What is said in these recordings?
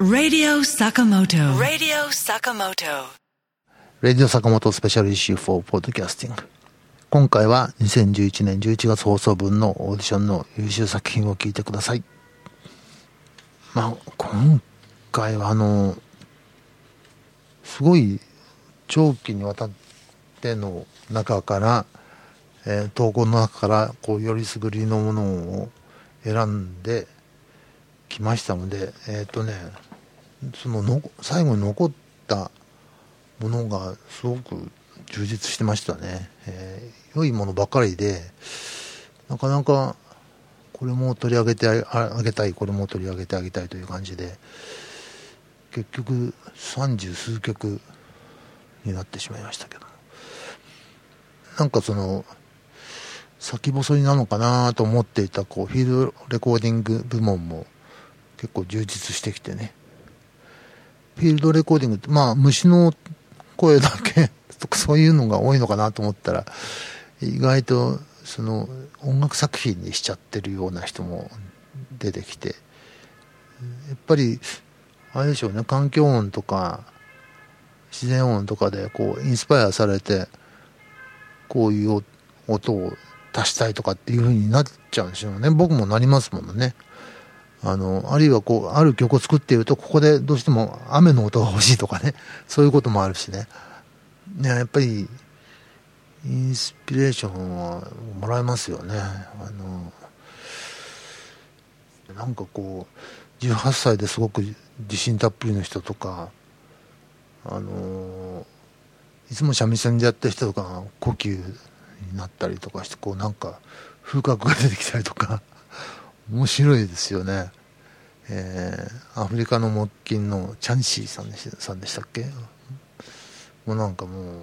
Radio Sakamoto. Radio Sakamoto. レディオ坂本スペシャルイシュー4ポッドキャスティング。今回は2011年11月放送分のオーディションの優秀作品を聞いてください。まあ、今回はあの、すごい長期にわたっての中から、えー投稿の中からこうよりすぐりのものを選んできましたので、えっ、とね、そのの最後に残ったものがすごく充実してましたね、えー良いものばかりでなかなかこれも取り上げてあげたいこれも取り上げてあげたいという感じで結局三十数曲になってしまいましたけどなんかその先細りなのかなと思っていたこうフィールドレコーディング部門も結構充実してきてね。フィールドレコーディングって、まあ、虫の声だけ そういうのが多いのかなと思ったら、意外と、その、音楽作品にしちゃってるような人も出てきて、やっぱり、あれでしょうね、環境音とか、自然音とかで、こう、インスパイアされて、こういう音を足したいとかっていう風になっちゃうんでしょうね。僕もなりますもんね。あの、あるいはこう、ある曲を作っていると、ここでどうしても雨の音が欲しいとかね、そういうこともあるしね。ね、やっぱり、インスピレーションはもらえますよね。あの、なんかこう、18歳ですごく自信たっぷりの人とか、あの、いつも三味線でやってる人とか呼吸になったりとかして、こうなんか風格が出てきたりとか、面白いですよね。えー、アフリカの木琴のチャンシーさんでしさんでしたっけ？もうなんかもう、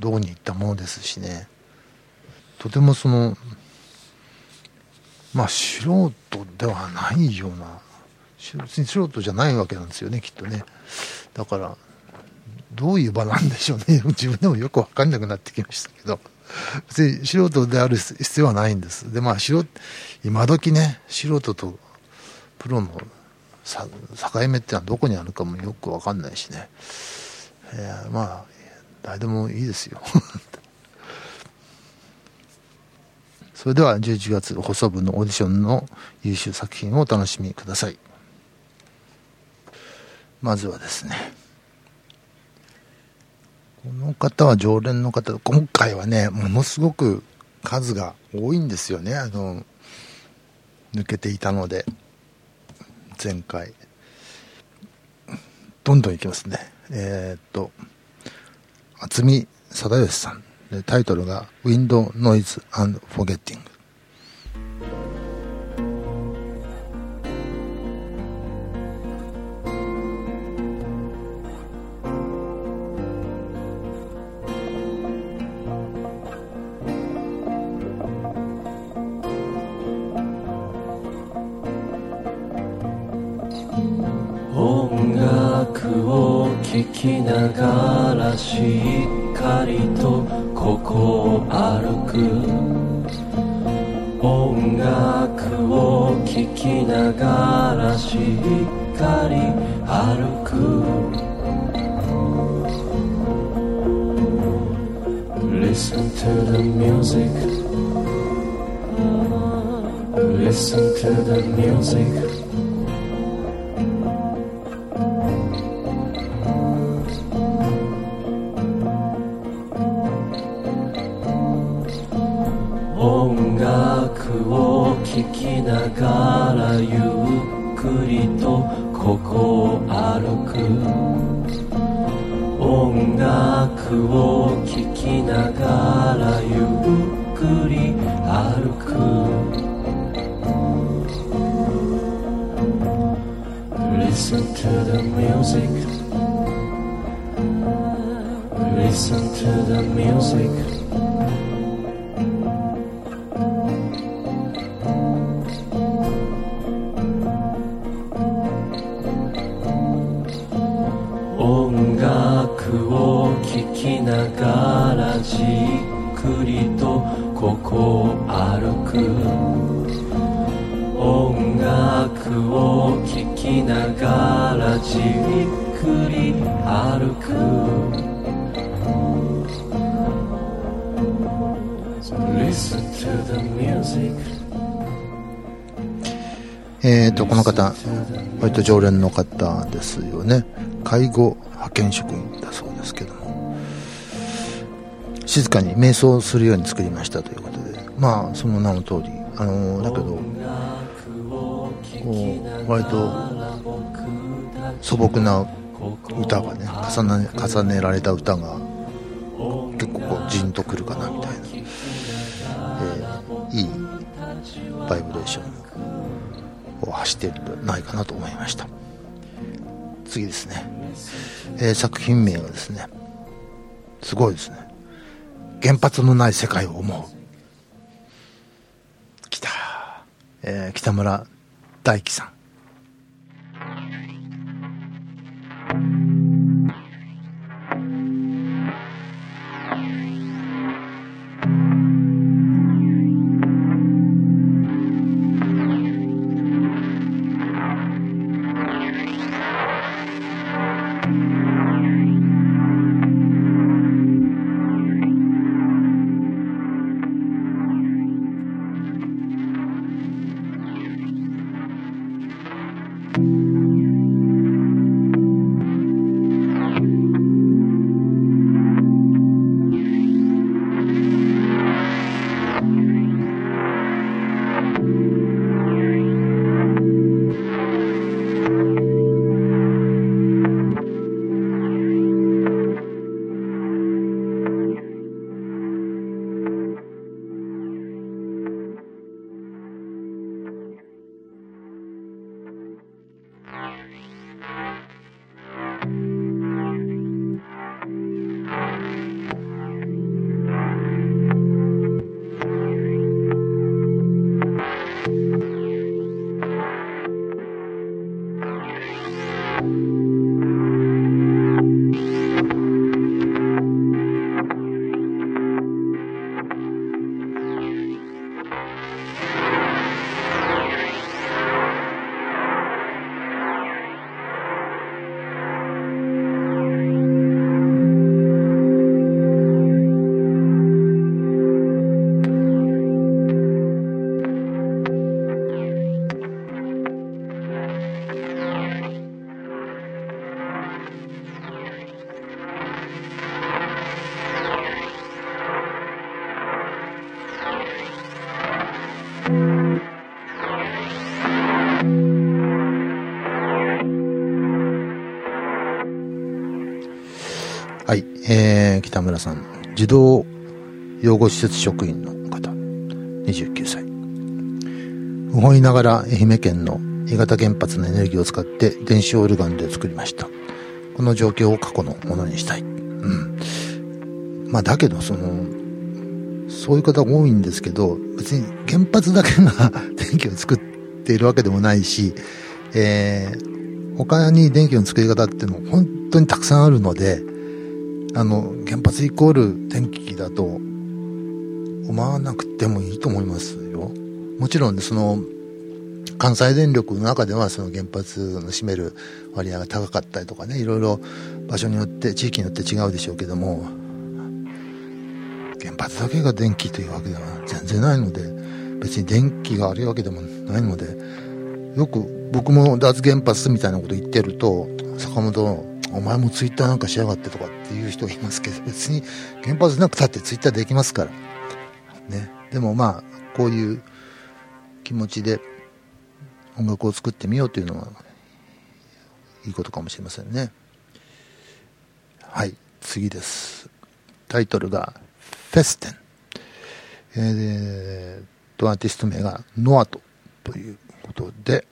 どうにいったものですしね。とてもその、まあ素人ではないような、別に素人じゃないわけなんですよね、きっとね。だから、どういう場なんでしょうね。自分でもよくわかんなくなってきましたけど。別に素人である必要はないんです。で、まあ、素、今時ね、素人とプロの境目ってのはどこにあるかもよくわかんないしね。えーまあ、誰でもいいですよ。それでは11月放送分のオーディションの優秀作品をお楽しみください。まずはですね、この方は常連の方、今回はね、ものすごく数が多いんですよね。あの、抜けていたので、前回。どんどんいきますね。えーっと、渥美貞義さん。でタイトルが Window Noise and Forgetting。ゆっくり歩く」Listen to the music Listen to the music 音楽を聴きながらじっくり歩く。Listen to the music. えーと、この方、割と常連の方ですよね。介護派遣職員だそうですけども、静かに瞑想するように作りましたということで、まあ、その名の通り、あのーだけど、こう、割と素朴な歌がね、重ね、重ねられた歌が、結構こう、ジンとくるかなみたいな、えーいいバイブレーションを走っているんじゃないかなと思いました。次ですね、えー作品名がですねすごいですね。原発のない世界を思う来た、えー北村大樹さん。さん、児童養護施設職員の方、29歳。不本意ながら愛媛県の鋳型原発のエネルギーを使って電子オルガンで作りました。この状況を過去のものにしたい。うん。まあだけど、その、そういう方が多いんですけど、別に原発だけが 電気を作っているわけでもないし、えー、他に電気の作り方っていうのも本当にたくさんあるので、あの、原発イコール電気だと思わなくてもいいと思いますよ。もちろん、その、関西電力の中ではその原発の占める割合が高かったりとかね、いろいろ場所によって、地域によって違うでしょうけども、原発だけが電気というわけでは全然ないので、別に電気が悪いわけでもないので、よく僕も脱原発みたいなこと言ってると、坂本、お前もツイッターなんかしやがってとかっていう人がいますけど、別に原発なくたってツイッターできますから。ね。でもまあ、こういう気持ちで音楽を作ってみようというのは、いいことかもしれませんね。はい、次です。タイトルが、フェステン。えー、と、アーティスト名がノアトということで、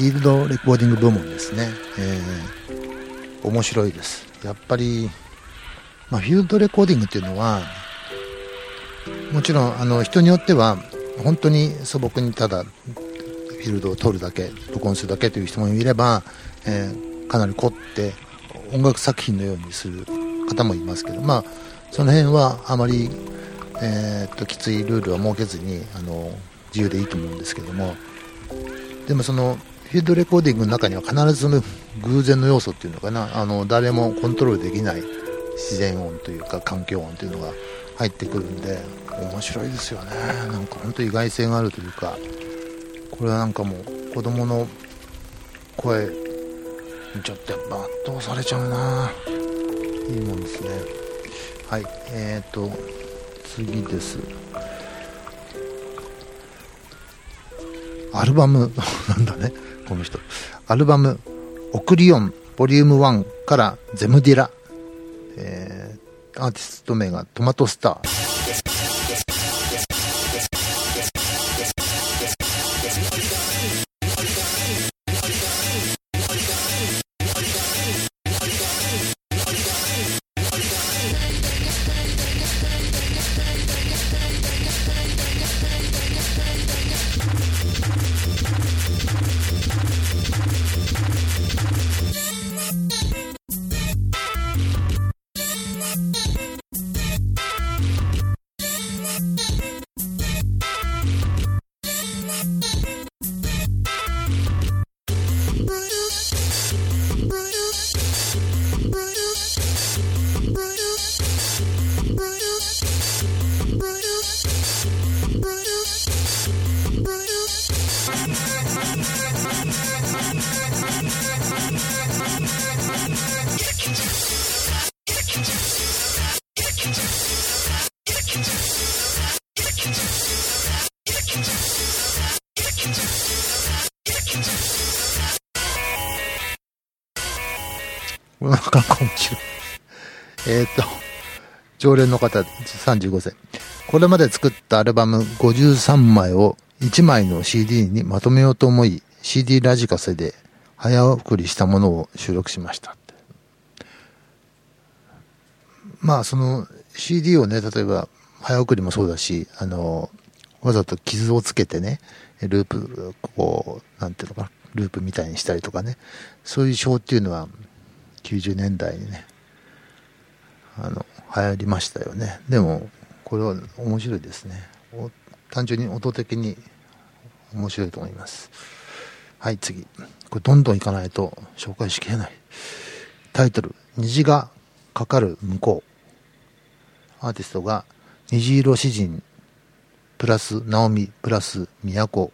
フィールドレコーディング部門ですね、えー、面白いです。やっぱり、まあ、フィールドレコーディングっていうのはもちろんあの人によっては本当に素朴にただフィールドを取るだけ録音するだけという人もいれば、えー、かなり凝って音楽作品のようにする方もいますけどまあその辺はあまり、えー、っときついルールは設けずにあの自由でいいと思うんですけどもでもそのフィードレコーディングの中には必ず偶然の要素っていうのかな。あの誰もコントロールできない自然音というか環境音というのが入ってくるんで面白いですよね。なんか本当意外性があるというか。これはなんかもう子供の声ちょっとやっぱ圧倒されちゃうな。いいもんですね。はいえーと次です。アルバム。なんだね。この人。アルバム「オクリオンボリューム1から「ゼムディラ」えー、アーティスト名がトマトスター。えっ、と、常連の方、35歳。これまで作ったアルバム53枚を1枚の CD にまとめようと思い、CD ラジカセで早送りしたものを収録しました。まあ、その CD をね、例えば早送りもそうだし、あの、わざと傷をつけてね、ループ、こう、なんていうのかな、ループみたいにしたりとかね、そういう手法っていうのは90年代にね、あの、流行りましたよね。でも、これは面白いですね。単純に音的に面白いと思います。はい、次。これどんどんいかないと紹介しきれない。タイトル、虹がかかる向こう。アーティストが、虹色詩人、プラス、ナオミ、プラス、都。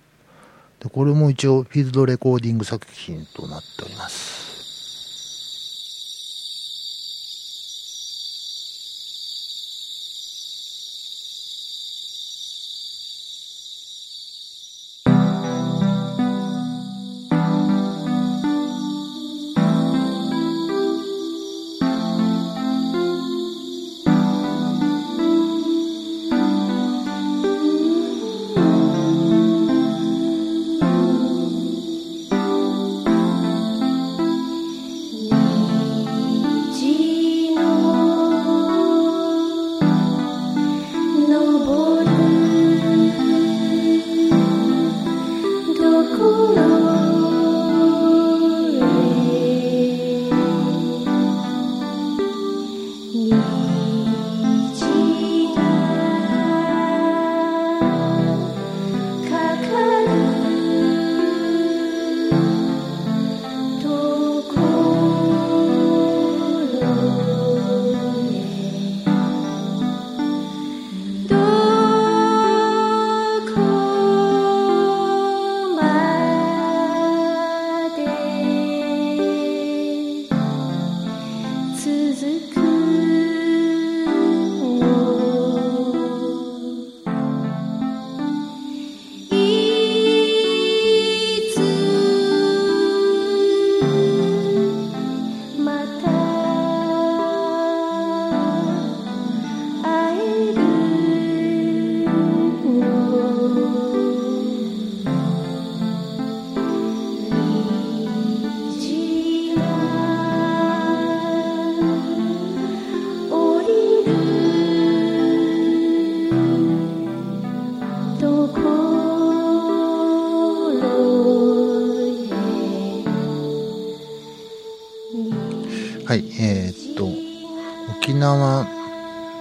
で、これも一応、フィールドレコーディング作品となっております。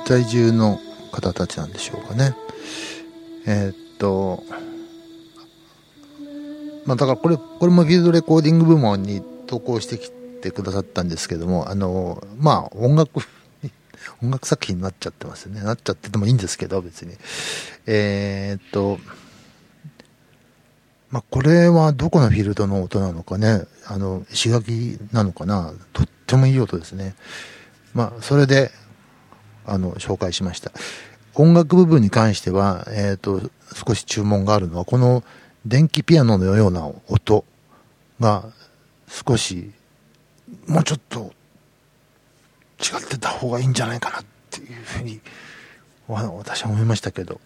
在住の方たちなんでしょうかね。えーっと、まあだからこれ、これもフィールドレコーディング部門に投稿してきてくださったんですけども、あの、まあ音楽、音楽作品になっちゃってますよね。なっちゃっててもいいんですけど、別に。えーっと、まあ、これはどこのフィールドの音なのかね、あの、石垣なのかな、とってもいい音ですね。まあ、それで、あの、紹介しました。音楽部分に関しては、えっ、と、少し注文があるのは、この電気ピアノのような音が少し、もうちょっと違ってた方がいいんじゃないかなっていうふうに、私は思いましたけど、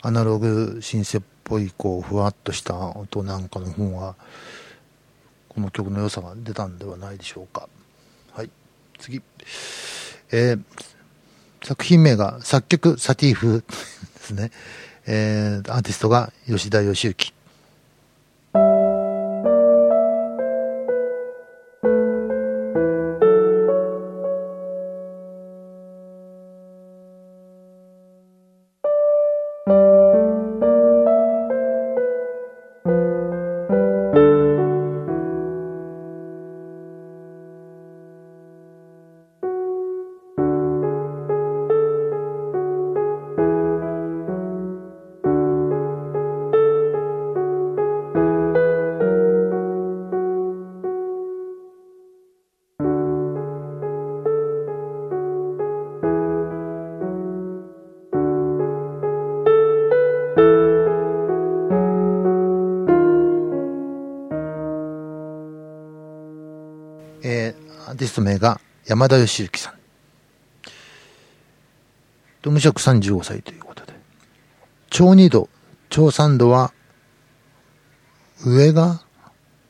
アナログシンセっぽい、こう、ふわっとした音なんかの方が、この曲の良さが出たんではないでしょうか。はい。次。えー作品名が作曲サティーフですね。えーアーティストが吉田義行。山田義行さん。と無職35歳ということで。超二度、超三度は、上が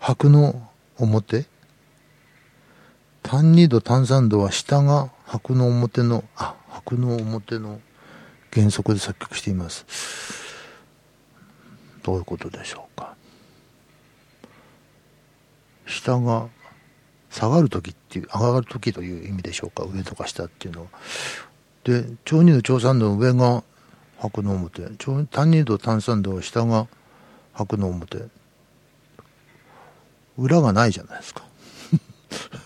白の表単二度、単三度は下が白の表の、あ、白の表の原則で作曲しています。どういうことでしょうか。下が下がるときっていう、上がるときという意味でしょうか、上とか下っていうのは。で、超二度、超三度の上が白の表、超単二度、単三度は下が白の表。裏がないじゃないですか。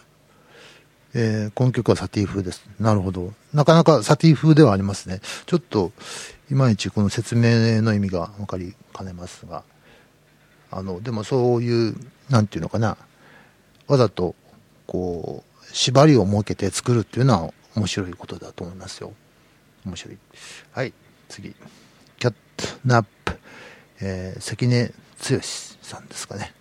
えーこの曲はサティ風です。なるほど。なかなかサティ風ではありますね。ちょっと、いまいちこの説明の意味がわかりかねますが、あの、でもそういう、なんていうのかな、わざと、こう、縛りを設けて作るっていうのは面白いことだと思いますよ。面白い。はい、次。キャットナップ、えー関根剛さんですかね。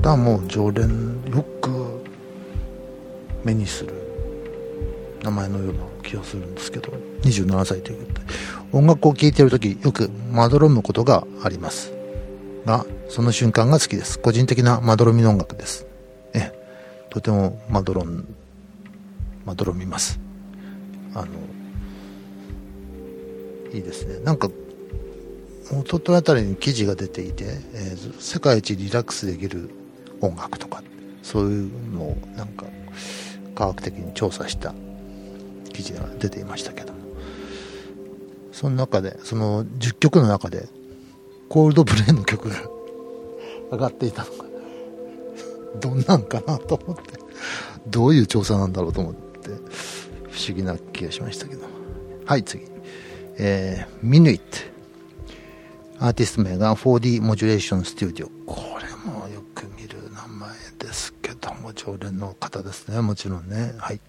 の常連よく目にする名前のような気がするんですけど27歳ということで音楽を聴いている時よくまどろむことがあります。がその瞬間が好きです。個人的なまどろみの音楽です。えとてもまどろんまどろみます。あのいいですね。なんか一昨日あたりに記事が出ていて、えー、世界一リラックスできる音楽とかそういうのをなんか科学的に調査した記事が出ていましたけども。その中でその10曲の中でコールドプレイの曲が上がっていたのがどんなんかなと思って。どういう調査なんだろうと思って不思議な気がしましたけどはい次。えー、ミヌイットアーティスト名が 4D モジュレーションスタジオこれもも常連の方ですね。もちろんね。はい。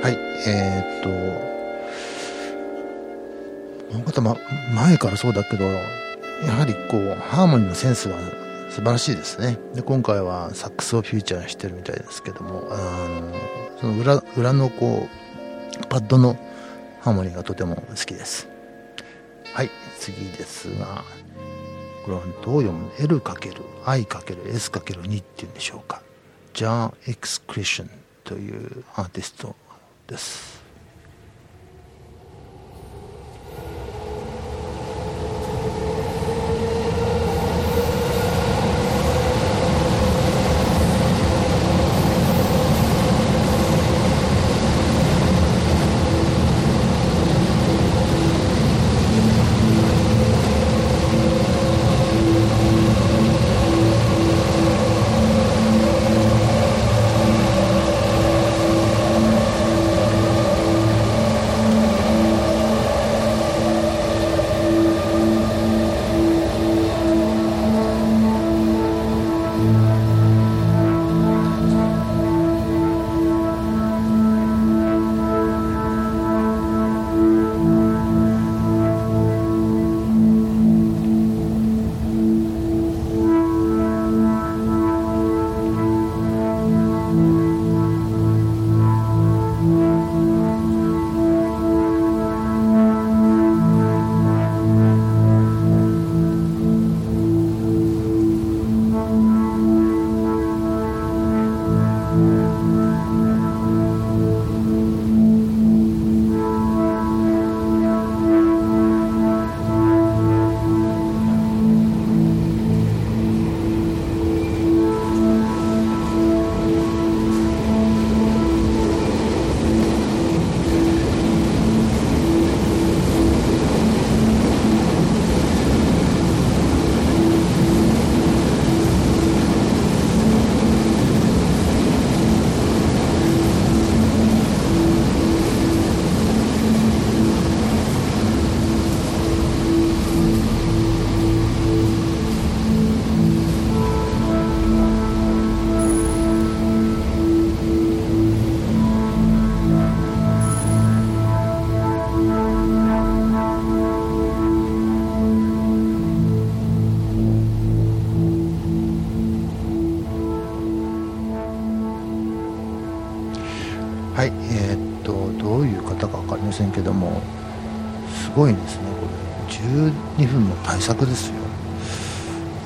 はいえー、っと、この方、ま、前からそうだけど、やはりこう、ハーモニーのセンスが素晴らしいですね。で、今回はサックスをフューチャーしてるみたいですけども、あの、その裏、裏のこう、パッドのハーモニーがとても好きです。はい、次ですが、これはどう読む ?L×I×S×2 っていうんでしょうか。ジャー・エクスクリションというアーティストです。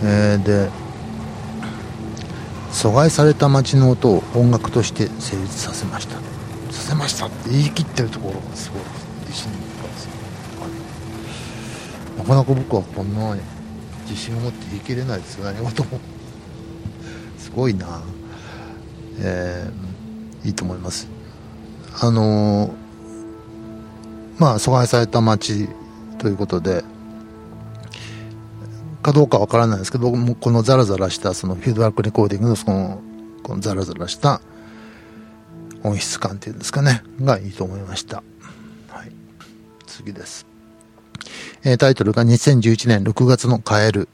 えー、で阻害された街の音を音楽として成立させました。させましたって言い切ってるところがすごい自信ですなかなか僕はこんな自信を持って言い切れないですよ何事も。すごいな。えー、いいと思います。あのー、まあ阻害された街ということでかどうかわからないですけど僕もこのザラザラしたそのフィードバックレコーディングのそのこのザラザラした音質感っていうんですかねがいいと思いました、はい、次です、えー、タイトルが2011年6月のカエル、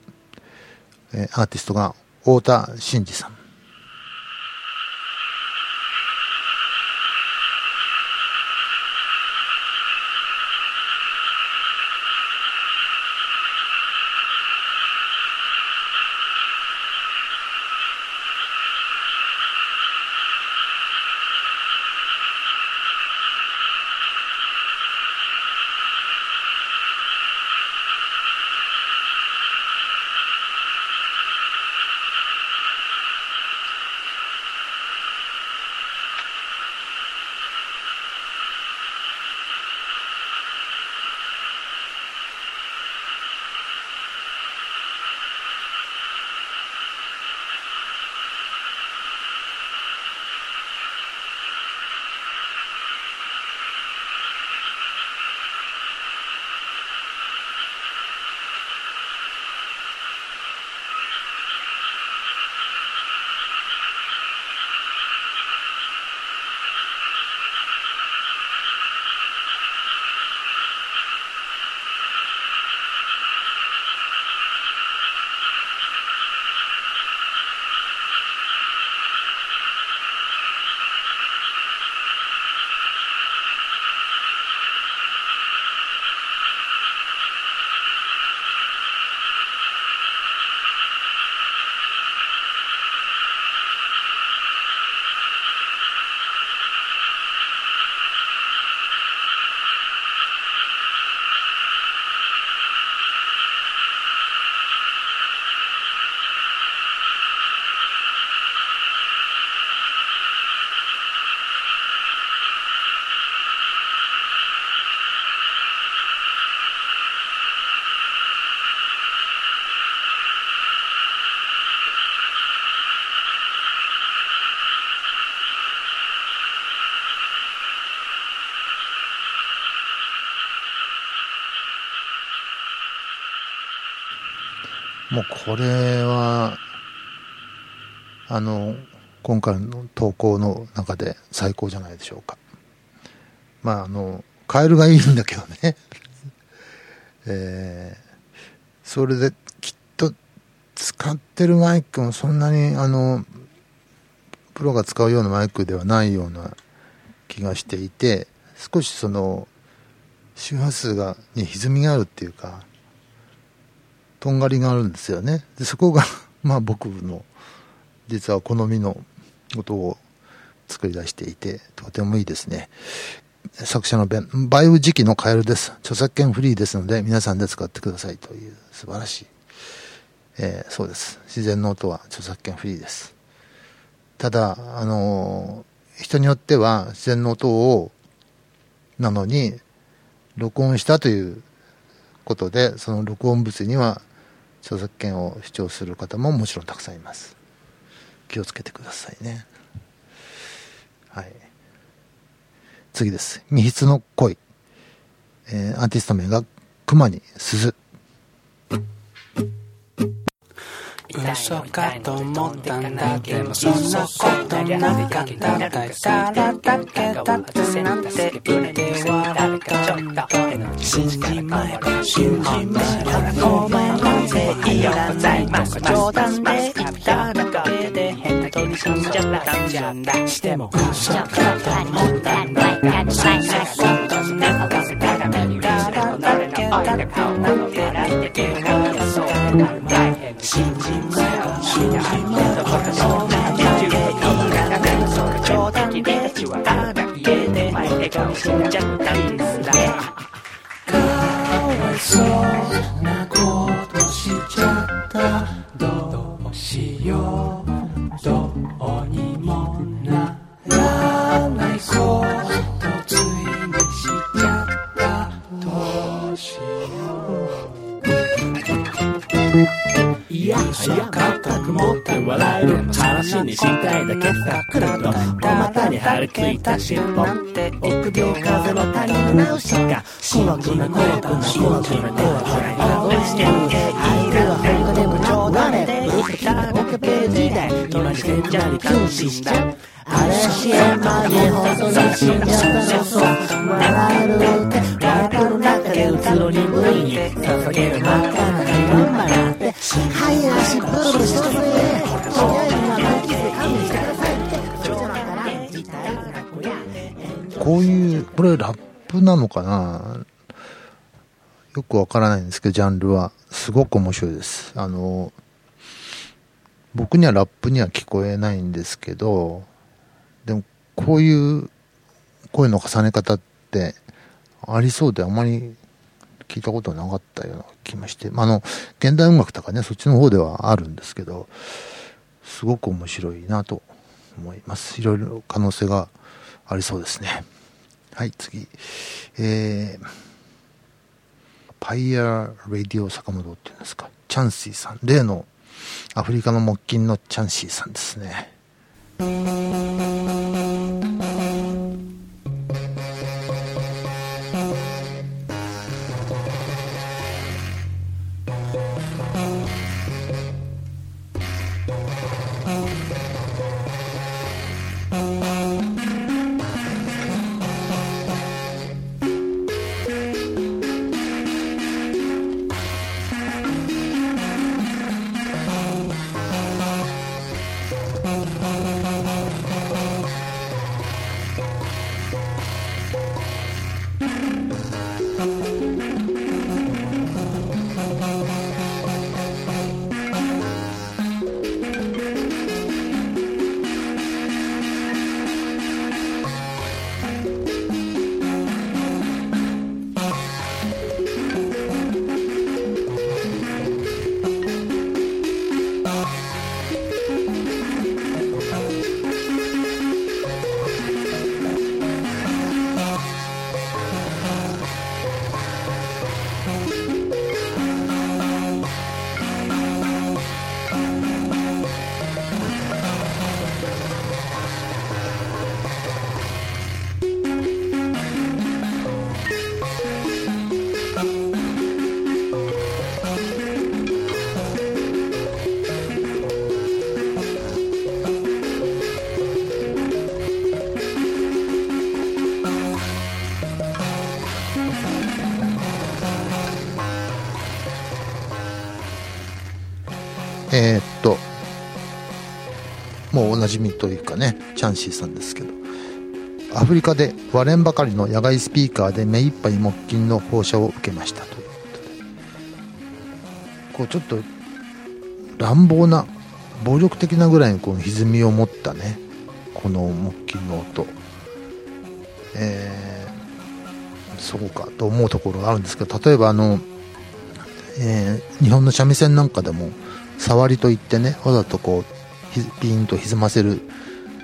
えー、アーティストが太田真二さん。もうこれは、あの、今回の投稿の中で最高じゃないでしょうか。まあ、あの、カエルがいいんだけどね。えー、それできっと使ってるマイクもそんなに、あの、プロが使うようなマイクではないような気がしていて、少しその、周波数が、に歪みがあるっていうか、とんがりがあるんですよね。でそこが まあ僕の実は好みの音を作り出していて、とてもいいですね。作者のベン、バイオ時期のカエルです。著作権フリーですので、皆さんで使ってくださいという素晴らしい。えー、そうです。自然の音は著作権フリーです。ただ、あのー、人によっては自然の音を、なのに、録音したということで、その録音物には著作権を主張する方ももちろんたくさんいます。気をつけてくださいね。はい。次です「未筆の恋」えー、アーティスト名が熊に鈴。嘘かと思ったんだけどそんなことなかっただからだけだってなんて言って笑った信じまえば信じまえばごめんいらないとか冗談で言っただけで変とに死んじゃった。んじゃなしても嘘かと思った。んだ股に張り付い。た尻尾って臆病風の谷のナウシカ怖くな怖くな怖くな怖くなどうしている本当でも冗談でブルースたポケページで隣戦者に感心したあれしえまで本当に死んじゃったのそう笑えるってライブの中でうつろに無理に捧げる真こういう、これラップなのかな？よくわからないんですけど、ジャンルは。すごく面白いです。あの、僕にはラップには聞こえないんですけど、でもこういう声の重ね方ってありそうであまり聞いたことなかったような気もして、まあ、あの、現代音楽とかね、そっちの方ではあるんですけど、すごく面白いなと思います。いろいろ可能性がありそうですね。はい、次。えー、パイアレ・ディオ・坂本っていうんですか。チャンシーさん。例のアフリカの木琴のチャンシーさんですね。もうおなじみというかね、チャンシーさんですけど、アフリカで割れんばかりの野外スピーカーで目いっぱい木琴の放射を受けましたということで、こうちょっと乱暴な、暴力的なぐらいのこの歪みを持ったね、この木琴の音、えー、そうかと思うところがあるんですけど、例えばあの、えー日本の三味線なんかでも触りといってねわざとこうピンと歪ませる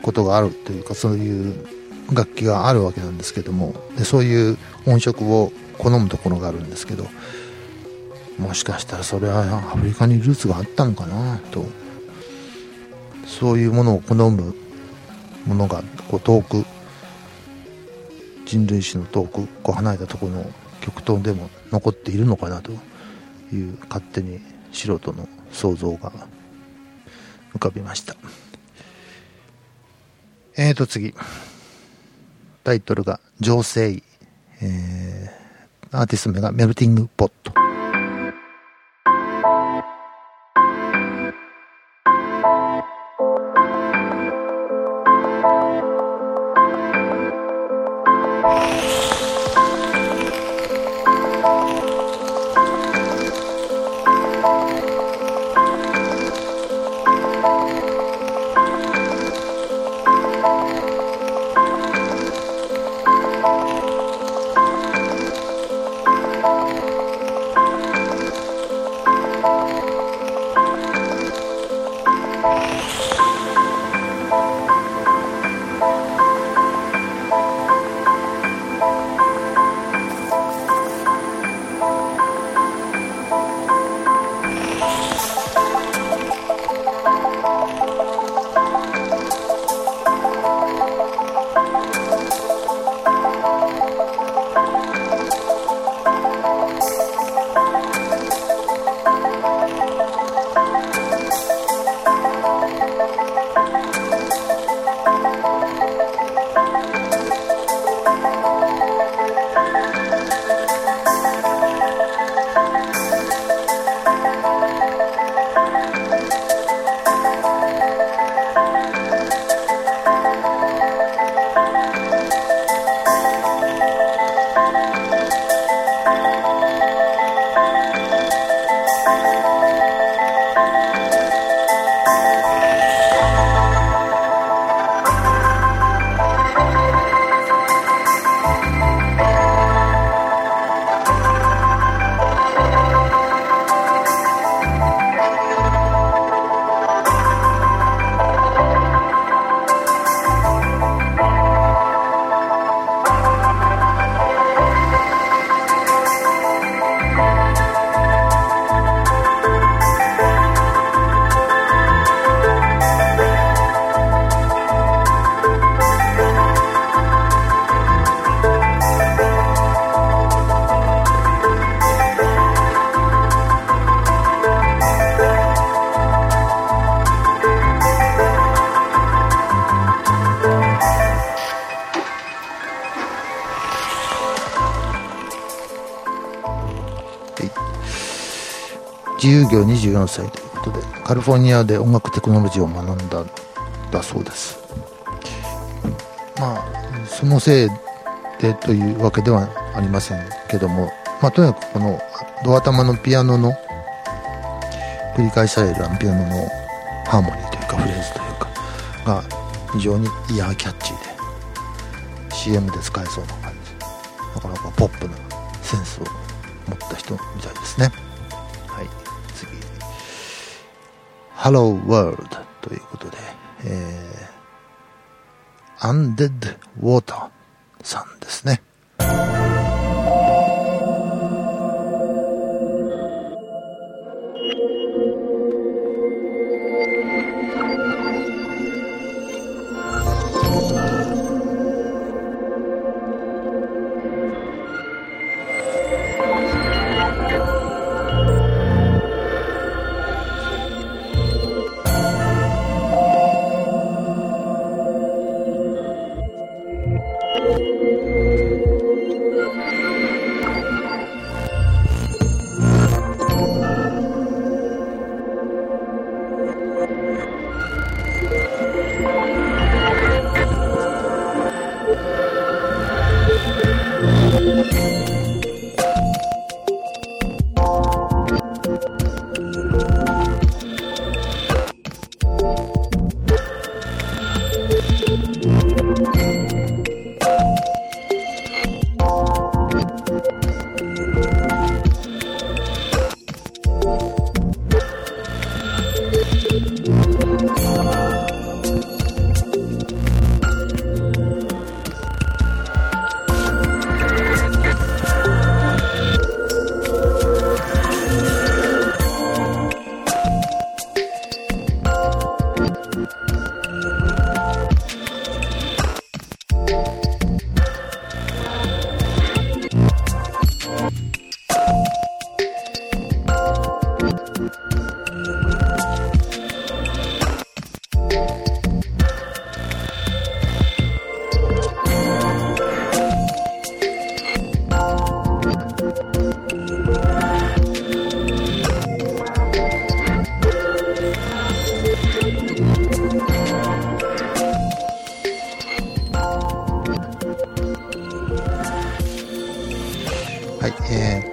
ことがあるというかそういう楽器があるわけなんですけどもでそういう音色を好むところがあるんですけどもしかしたらそれはアフリカにルーツがあったのかなと。そういうものを好むものがこう遠く人類史の遠くこう離れたところの極東でも残っているのかなという勝手に素人の想像が浮かびました。えーと次。タイトルが「情勢」えー、アーティスト名がメルティングポット。業24歳ということでカリフォルニアで音楽テクノロジーを学んだだそうです。まあそのせいでというわけではありませんけども、まあ、とにかくこのドア玉のピアノの繰り返されるピアノのハーモニーというかフレーズというかが非常にイヤーキャッチーで CM で使えそうな感じ。なかなかポップなセンスを持った人みたいですね。Hello World ということで、えー、Undead Water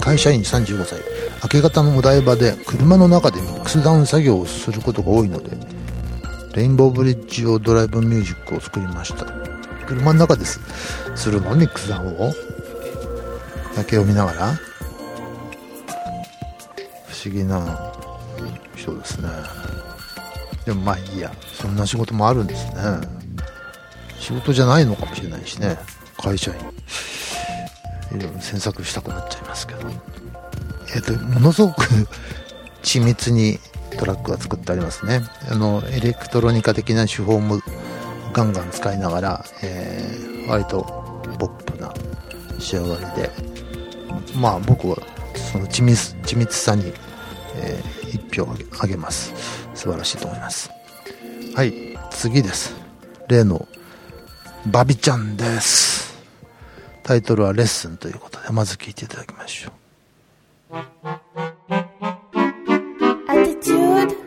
会社員35歳。明け方のお台場で車の中でミックスダウン作業をすることが多いのでレインボーブリッジをドライブミュージックを作りました。車の中です。するのミックスダウンを。夜景を見ながら。不思議な人ですね。でもまあいいや。そんな仕事もあるんですね。仕事じゃないのかもしれないしね。会社員。いろいろ詮索したくなっちゃいますけど。えっ、とものすごく緻密にトラックが作ってありますね。あのエレクトロニカ的な手法もガンガン使いながら、えー割とポップな仕上がりで。まあ僕はその緻密緻密さに、えー一票あげあげます。素晴らしいと思います。はい次です。例のバビちゃんです。タイトルはレッスンということでまず聴いていただきましょう。Attitude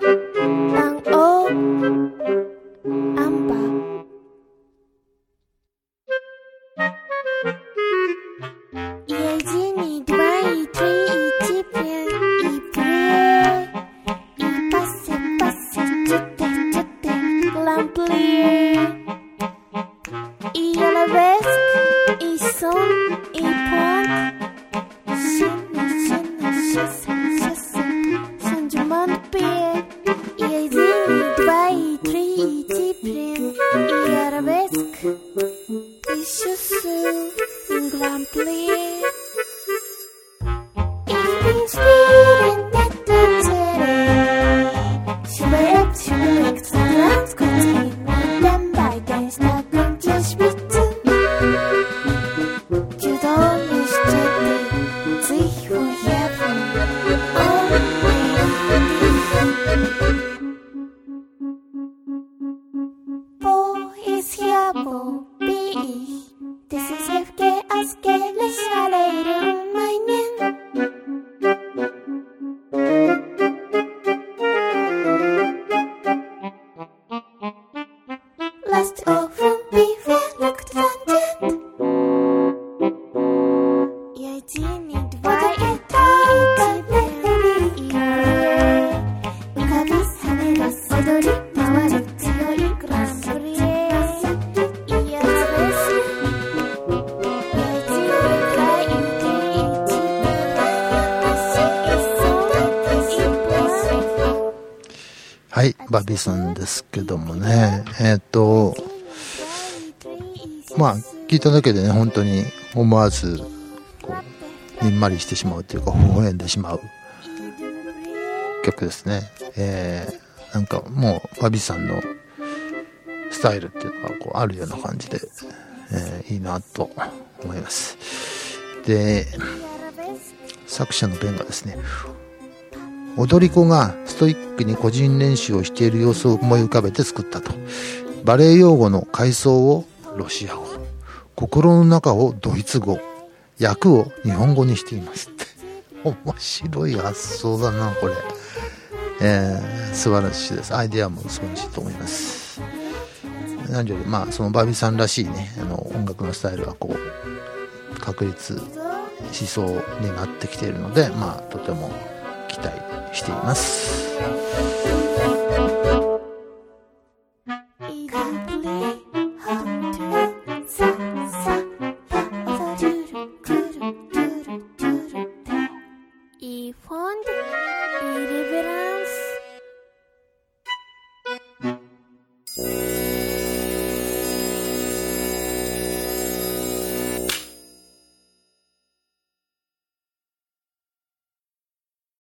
はい、バビさんですけどもね、えっ、と、まあ、聞いただけでね、本当に思わず、こう、にんまりしてしまうというか、微笑んでしまう曲ですね。えー、なんかもう、バビさんのスタイルっていうのが、こう、あるような感じで、えーいいなと思います。で、作者のベンがですね、踊り子がストイックに個人練習をしている様子を思い浮かべて作ったと。バレエ用語の階層をロシア語、心の中をドイツ語、訳を日本語にしていますって。面白い発想だな、これ。えー、素晴らしいです。アイデアも素晴らしいと思います。何より、まあ、そのバービーさんらしいね、あの、音楽のスタイルがこう、確立しそうになってきているので、まあ、とても期待しています。